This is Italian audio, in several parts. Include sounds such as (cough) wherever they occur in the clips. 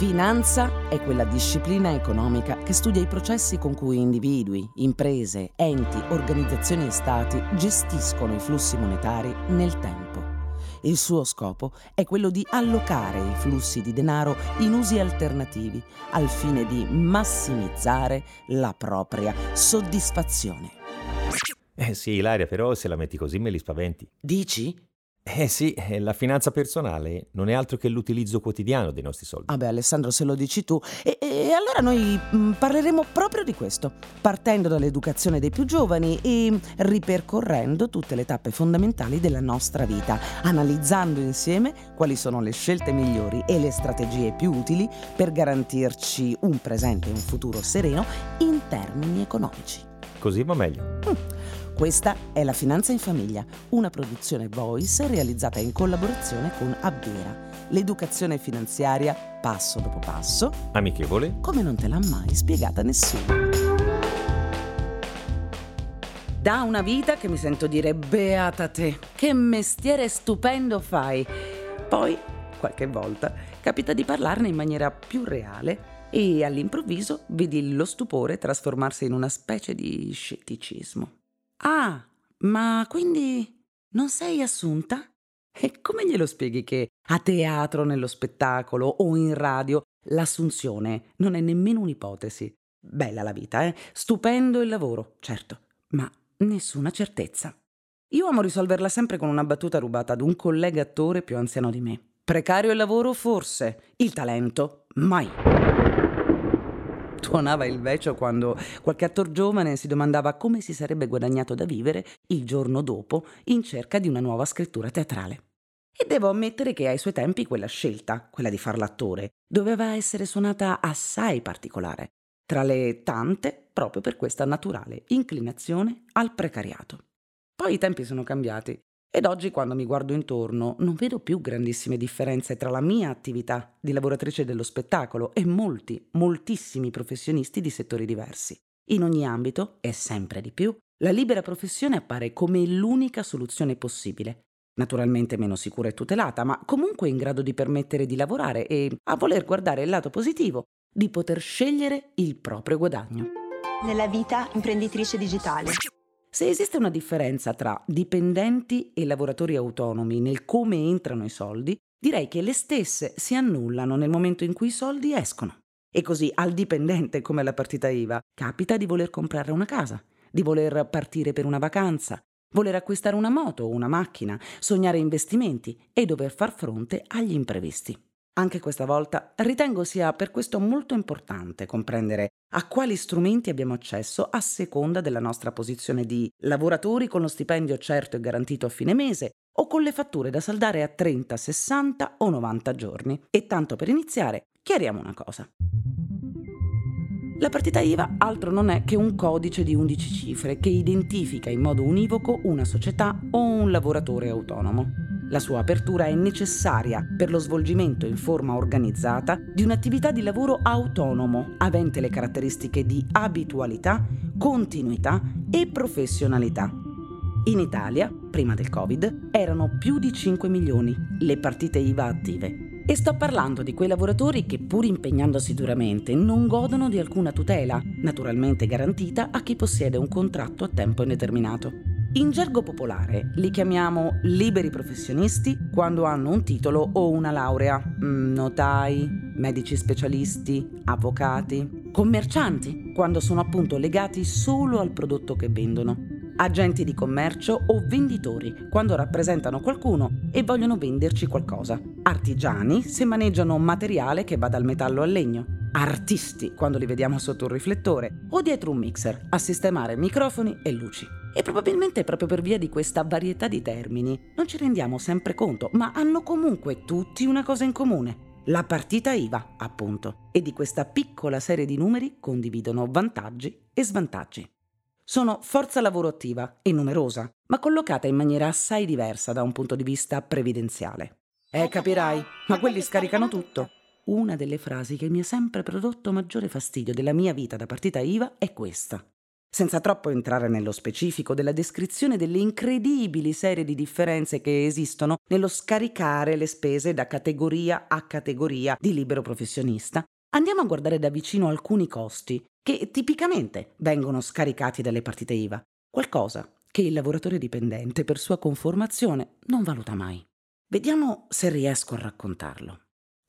Finanza è quella disciplina economica che studia i processi con cui individui, imprese, enti, organizzazioni e stati gestiscono i flussi monetari nel tempo. Il suo scopo è quello di allocare i flussi di denaro in usi alternativi al fine di massimizzare la propria soddisfazione. Eh sì, Ilaria, però se la metti così me li spaventi. Dici? Eh sì, eh, la finanza personale non è altro che l'utilizzo quotidiano dei nostri soldi. Vabbè Alessandro, se lo dici tu. E, e allora noi mm, parleremo proprio di questo, partendo dall'educazione dei più giovani e ripercorrendo tutte le tappe fondamentali della nostra vita, analizzando insieme quali sono le scelte migliori e le strategie più utili per garantirci un presente e un futuro sereno in termini economici. Così va meglio. Mm. Questa è La Finanza in Famiglia, una produzione Voice realizzata in collaborazione con Abbera, l'educazione finanziaria passo dopo passo, amichevole, come non te l'ha mai spiegata nessuno. Da una vita che mi sento dire beata te, che mestiere stupendo fai. Poi, qualche volta, capita di parlarne in maniera più reale e all'improvviso vedi lo stupore trasformarsi in una specie di scetticismo. Ah, ma quindi non sei assunta? E come glielo spieghi che a teatro, nello spettacolo o in radio l'assunzione non è nemmeno un'ipotesi? Bella la vita, eh? Stupendo il lavoro, certo, ma nessuna certezza. Io amo risolverla sempre con una battuta rubata ad un collega attore più anziano di me. Precario il lavoro, forse. Il talento, mai tuonava il vecchio quando qualche attore giovane si domandava come si sarebbe guadagnato da vivere il giorno dopo in cerca di una nuova scrittura teatrale. E devo ammettere che ai suoi tempi quella scelta, quella di far l'attore, doveva essere suonata assai particolare, tra le tante proprio per questa naturale inclinazione al precariato. Poi i tempi sono cambiati ed oggi quando mi guardo intorno non vedo più grandissime differenze tra la mia attività di lavoratrice dello spettacolo e molti, moltissimi professionisti di settori diversi. In ogni ambito, e sempre di più, la libera professione appare come l'unica soluzione possibile. Naturalmente meno sicura e tutelata, ma comunque in grado di permettere di lavorare e, a voler guardare il lato positivo, di poter scegliere il proprio guadagno. Nella vita imprenditrice digitale. Se esiste una differenza tra dipendenti e lavoratori autonomi nel come entrano i soldi, direi che le stesse si annullano nel momento in cui i soldi escono. E così al dipendente come alla partita IVA capita di voler comprare una casa, di voler partire per una vacanza, voler acquistare una moto o una macchina, sognare investimenti e dover far fronte agli imprevisti. Anche questa volta ritengo sia per questo molto importante comprendere a quali strumenti abbiamo accesso a seconda della nostra posizione di lavoratori con lo stipendio certo e garantito a fine mese o con le fatture da saldare a 30, 60 o 90 giorni. E tanto per iniziare, chiariamo una cosa. La partita IVA altro non è che un codice di 11 cifre che identifica in modo univoco una società o un lavoratore autonomo. La sua apertura è necessaria per lo svolgimento in forma organizzata di un'attività di lavoro autonomo, avente le caratteristiche di abitualità, continuità e professionalità. In Italia, prima del Covid, erano più di 5 milioni le partite IVA attive. E sto parlando di quei lavoratori che, pur impegnandosi duramente, non godono di alcuna tutela, naturalmente garantita a chi possiede un contratto a tempo indeterminato. In gergo popolare li chiamiamo liberi professionisti quando hanno un titolo o una laurea, mm, notai, medici specialisti, avvocati, commercianti quando sono appunto legati solo al prodotto che vendono, agenti di commercio o venditori quando rappresentano qualcuno e vogliono venderci qualcosa, artigiani se maneggiano materiale che va dal metallo al legno, artisti quando li vediamo sotto un riflettore o dietro un mixer a sistemare microfoni e luci. E probabilmente proprio per via di questa varietà di termini non ci rendiamo sempre conto, ma hanno comunque tutti una cosa in comune. La partita IVA, appunto, e di questa piccola serie di numeri condividono vantaggi e svantaggi. Sono forza lavoro attiva e numerosa, ma collocata in maniera assai diversa da un punto di vista previdenziale. Eh, capirai, ma quelli scaricano tutto. Una delle frasi che mi ha sempre prodotto maggiore fastidio della mia vita da partita IVA è questa. senza troppo entrare nello specifico della descrizione delle incredibili serie di differenze che esistono nello scaricare le spese da categoria a categoria di libero professionista, andiamo a guardare da vicino alcuni costi che tipicamente vengono scaricati dalle partite IVA, qualcosa che il lavoratore dipendente per sua conformazione non valuta mai. Vediamo se riesco a raccontarlo.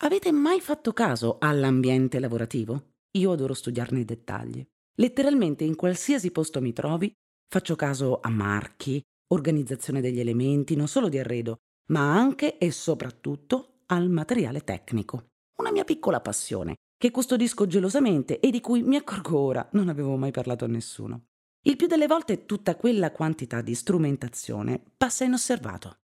Avete mai fatto caso all'ambiente lavorativo? Io adoro studiarne i dettagli. Letteralmente in qualsiasi posto mi trovi, faccio caso a marchi, organizzazione degli elementi, non solo di arredo, ma anche e soprattutto al materiale tecnico. Una mia piccola passione, che custodisco gelosamente e di cui mi accorgo ora, non avevo mai parlato a nessuno. Il più delle volte tutta quella quantità di strumentazione passa inosservato.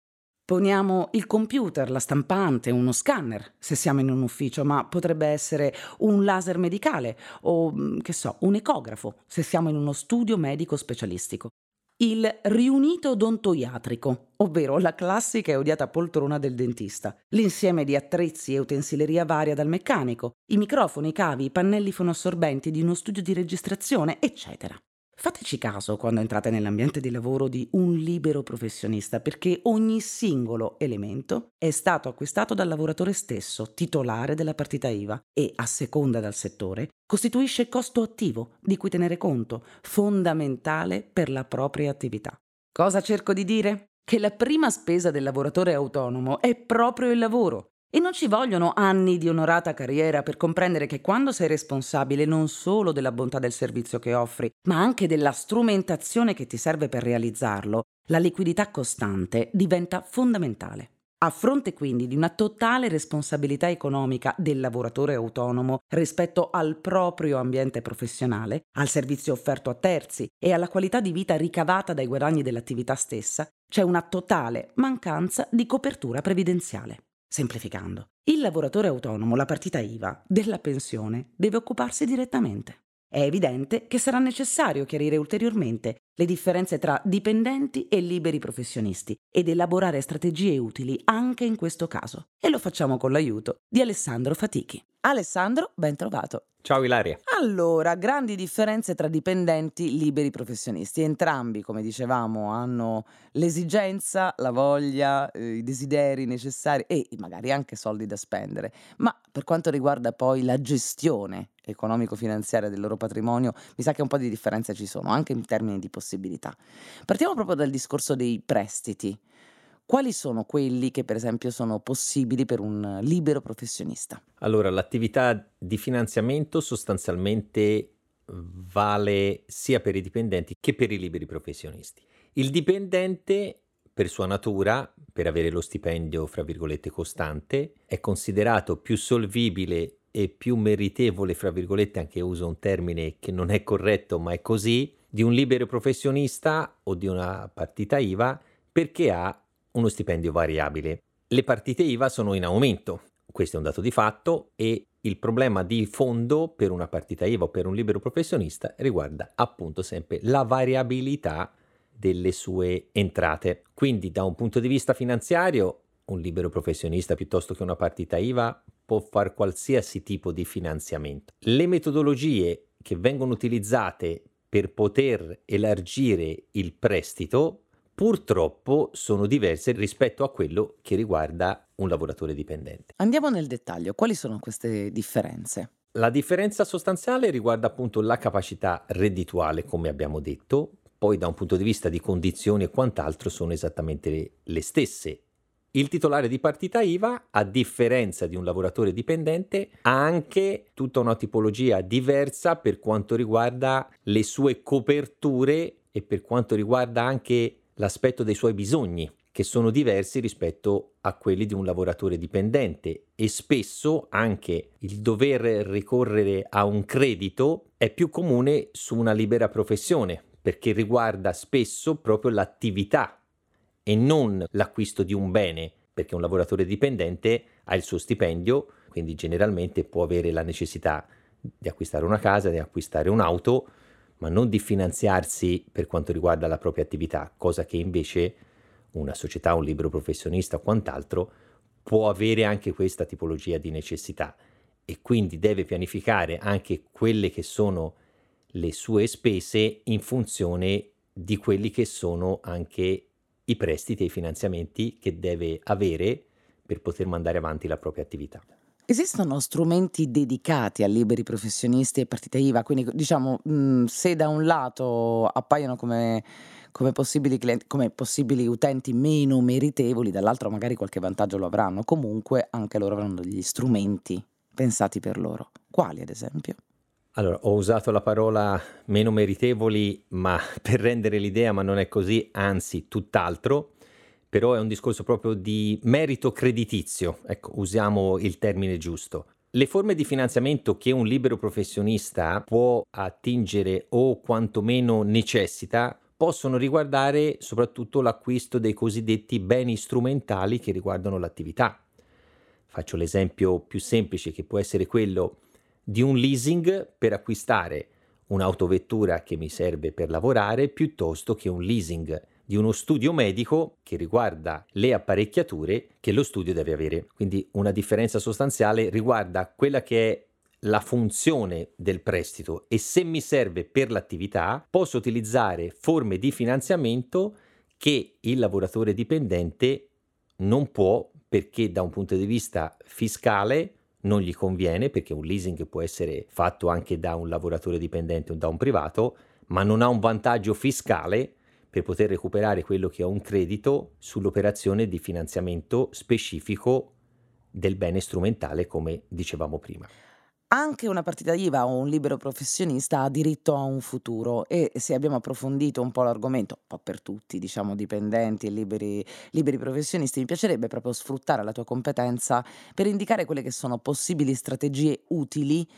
Poniamo il computer, la stampante, uno scanner, se siamo in un ufficio, ma potrebbe essere un laser medicale o, mm, che so, un ecografo, se siamo in uno studio medico specialistico. Il riunito odontoiatrico, ovvero la classica e odiata poltrona del dentista, l'insieme di attrezzi e utensileria varia dal meccanico, i microfoni, i cavi, i pannelli fonoassorbenti di uno studio di registrazione, eccetera. Fateci caso quando entrate nell'ambiente di lavoro di un libero professionista, perché ogni singolo elemento è stato acquistato dal lavoratore stesso, titolare della partita IVA, e, a seconda dal settore, costituisce costo attivo di cui tenere conto, fondamentale per la propria attività. Cosa cerco di dire? Che la prima spesa del lavoratore autonomo è proprio il lavoro e non ci vogliono anni di onorata carriera per comprendere che quando sei responsabile non solo della bontà del servizio che offri, ma anche della strumentazione che ti serve per realizzarlo, la liquidità costante diventa fondamentale. A fronte quindi di una totale responsabilità economica del lavoratore autonomo rispetto al proprio ambiente professionale, al servizio offerto a terzi e alla qualità di vita ricavata dai guadagni dell'attività stessa, c'è una totale mancanza di copertura previdenziale. Semplificando, il lavoratore autonomo, la partita IVA della pensione deve occuparsi direttamente. È evidente che sarà necessario chiarire ulteriormente le differenze tra dipendenti e liberi professionisti ed elaborare strategie utili anche in questo caso. E lo facciamo con l'aiuto di Alessandro Fatichi. Alessandro, ben trovato. Ciao Ilaria. Allora, grandi differenze tra dipendenti liberi professionisti. Entrambi, come dicevamo, hanno l'esigenza, la voglia, eh, i desideri necessari e magari anche soldi da spendere. Ma per quanto riguarda poi la gestione economico-finanziaria del loro patrimonio, mi sa che un po' di differenze ci sono, anche in termini di possibilità. Partiamo proprio dal discorso dei prestiti. Quali sono quelli che per esempio sono possibili per un libero professionista? Allora, l'attività di finanziamento sostanzialmente vale sia per i dipendenti che per i liberi professionisti. Il dipendente, per sua natura, per avere lo stipendio, fra virgolette, costante, è considerato più solvibile e più meritevole, fra virgolette, anche uso un termine che non è corretto, ma è così, di un libero professionista o di una partita IVA perché ha uno stipendio variabile. Le partite IVA sono in aumento, questo è un dato di fatto e il problema di fondo per una partita IVA o per un libero professionista riguarda appunto sempre la variabilità delle sue entrate. Quindi da un punto di vista finanziario un libero professionista piuttosto che una partita IVA può fare qualsiasi tipo di finanziamento. Le metodologie che vengono utilizzate per poter elargire il prestito purtroppo sono diverse rispetto a quello che riguarda un lavoratore dipendente. Andiamo nel dettaglio, quali sono queste differenze? La differenza sostanziale riguarda appunto la capacità reddituale, come abbiamo detto, poi da un punto di vista di condizioni e quant'altro sono esattamente le stesse. Il titolare di partita IVA, a differenza di un lavoratore dipendente, ha anche tutta una tipologia diversa per quanto riguarda le sue coperture e per quanto riguarda anche l'aspetto dei suoi bisogni, che sono diversi rispetto a quelli di un lavoratore dipendente. E spesso anche il dover ricorrere a un credito è più comune su una libera professione, perché riguarda spesso proprio l'attività e non l'acquisto di un bene, perché un lavoratore dipendente ha il suo stipendio, quindi generalmente può avere la necessità di acquistare una casa, di acquistare un'auto, ma non di finanziarsi per quanto riguarda la propria attività, cosa che invece una società, un libero professionista o quant'altro può avere anche questa tipologia di necessità. E quindi deve pianificare anche quelle che sono le sue spese in funzione di quelli che sono anche i prestiti e i finanziamenti che deve avere per poter mandare avanti la propria attività. Esistono strumenti dedicati a liberi professionisti e partita IVA, quindi diciamo mh, se da un lato appaiono come, come, possibili clienti, come possibili utenti meno meritevoli, dall'altro magari qualche vantaggio lo avranno, comunque anche loro avranno degli strumenti pensati per loro. Quali ad esempio? Allora, ho usato la parola meno meritevoli, ma (laughs) per rendere l'idea, ma non è così, anzi tutt'altro però è un discorso proprio di merito creditizio, ecco, usiamo il termine giusto. Le forme di finanziamento che un libero professionista può attingere o quantomeno necessita possono riguardare soprattutto l'acquisto dei cosiddetti beni strumentali che riguardano l'attività. Faccio l'esempio più semplice che può essere quello di un leasing per acquistare un'autovettura che mi serve per lavorare piuttosto che un leasing di uno studio medico che riguarda le apparecchiature che lo studio deve avere. Quindi una differenza sostanziale riguarda quella che è la funzione del prestito e se mi serve per l'attività posso utilizzare forme di finanziamento che il lavoratore dipendente non può perché da un punto di vista fiscale non gli conviene perché un leasing può essere fatto anche da un lavoratore dipendente o da un privato, ma non ha un vantaggio fiscale per poter recuperare quello che è un credito sull'operazione di finanziamento specifico del bene strumentale, come dicevamo prima. Anche una partita IVA o un libero professionista ha diritto a un futuro e se abbiamo approfondito un po' l'argomento, un po' per tutti, diciamo dipendenti e liberi, liberi professionisti, mi piacerebbe proprio sfruttare la tua competenza per indicare quelle che sono possibili strategie utili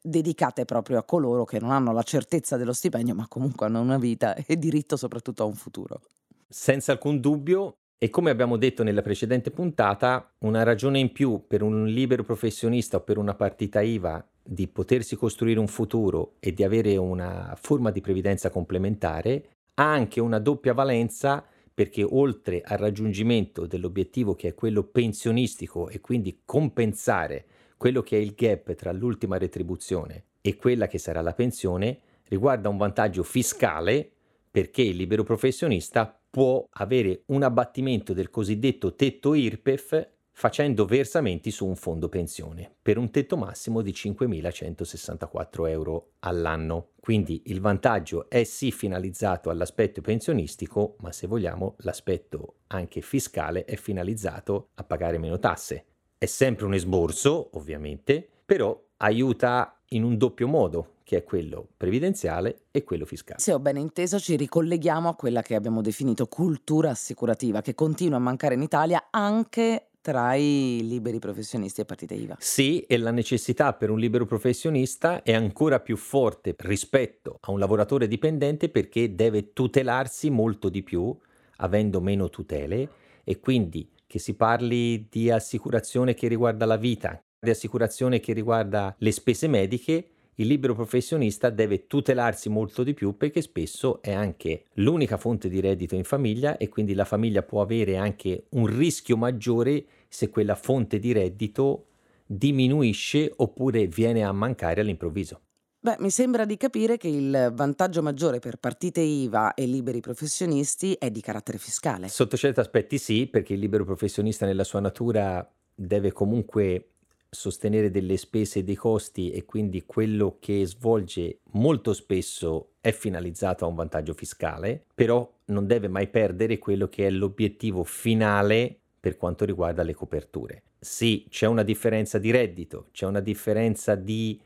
dedicate proprio a coloro che non hanno la certezza dello stipendio, ma comunque hanno una vita e diritto soprattutto a un futuro. Senza alcun dubbio, e come abbiamo detto nella precedente puntata, una ragione in più per un libero professionista o per una partita IVA di potersi costruire un futuro e di avere una forma di previdenza complementare ha anche una doppia valenza perché oltre al raggiungimento dell'obiettivo che è quello pensionistico e quindi compensare quello che è il gap tra l'ultima retribuzione e quella che sarà la pensione riguarda un vantaggio fiscale perché il libero professionista può avere un abbattimento del cosiddetto tetto IRPEF facendo versamenti su un fondo pensione per un tetto massimo di 5.164 euro all'anno. Quindi il vantaggio è sì finalizzato all'aspetto pensionistico, ma se vogliamo l'aspetto anche fiscale è finalizzato a pagare meno tasse. È sempre un esborso, ovviamente, però aiuta in un doppio modo, che è quello previdenziale e quello fiscale. Se ho ben inteso, ci ricolleghiamo a quella che abbiamo definito cultura assicurativa, che continua a mancare in Italia anche tra i liberi professionisti e partite IVA. Sì, e la necessità per un libero professionista è ancora più forte rispetto a un lavoratore dipendente perché deve tutelarsi molto di più, avendo meno tutele, e quindi che si parli di assicurazione che riguarda la vita, di assicurazione che riguarda le spese mediche, il libero professionista deve tutelarsi molto di più perché spesso è anche l'unica fonte di reddito in famiglia e quindi la famiglia può avere anche un rischio maggiore se quella fonte di reddito diminuisce oppure viene a mancare all'improvviso. Beh, mi sembra di capire che il vantaggio maggiore per partite IVA e liberi professionisti è di carattere fiscale. Sotto certi aspetti sì, perché il libero professionista nella sua natura deve comunque sostenere delle spese e dei costi e quindi quello che svolge molto spesso è finalizzato a un vantaggio fiscale, però non deve mai perdere quello che è l'obiettivo finale per quanto riguarda le coperture. Sì, c'è una differenza di reddito, c'è una differenza di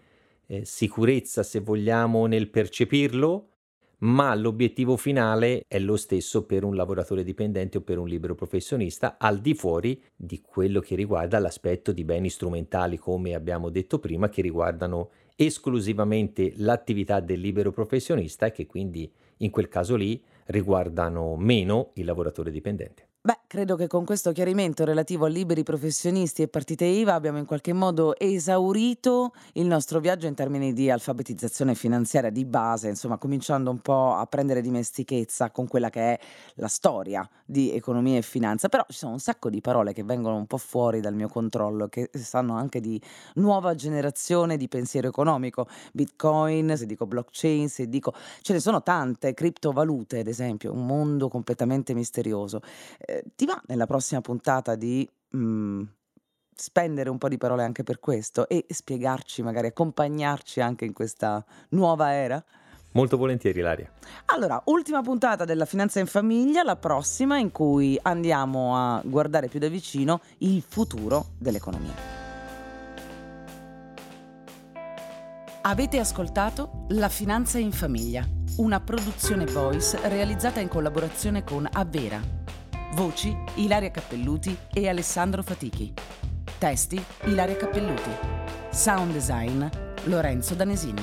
eh, sicurezza, se vogliamo, nel percepirlo, ma l'obiettivo finale è lo stesso per un lavoratore dipendente o per un libero professionista, al di fuori di quello che riguarda l'aspetto di beni strumentali, come abbiamo detto prima, che riguardano esclusivamente l'attività del libero professionista e che quindi in quel caso lì riguardano meno il lavoratore dipendente. Beh, credo che con questo chiarimento relativo a liberi professionisti e partite IVA abbiamo in qualche modo esaurito il nostro viaggio in termini di alfabetizzazione finanziaria di base, insomma cominciando un po' a prendere dimestichezza con quella che è la storia di economia e finanza, però ci sono un sacco di parole che vengono un po' fuori dal mio controllo, che sanno anche di nuova generazione di pensiero economico, bitcoin, se dico blockchain, se dico... ce ne sono tante, criptovalute ad esempio, un mondo completamente misterioso. Eh, ti va nella prossima puntata di, mhmm, spendere un po' di parole anche per questo e spiegarci, magari accompagnarci anche in questa nuova era? Molto volentieri, Ilaria. Allora, ultima puntata della Finanza in Famiglia, la prossima in cui andiamo a guardare più da vicino il futuro dell'economia. Avete ascoltato La Finanza in Famiglia, una produzione voice realizzata in collaborazione con Avvera Voci Ilaria Cappelluti e Alessandro Fatichi. Testi Ilaria Cappelluti. Sound design Lorenzo Danesini.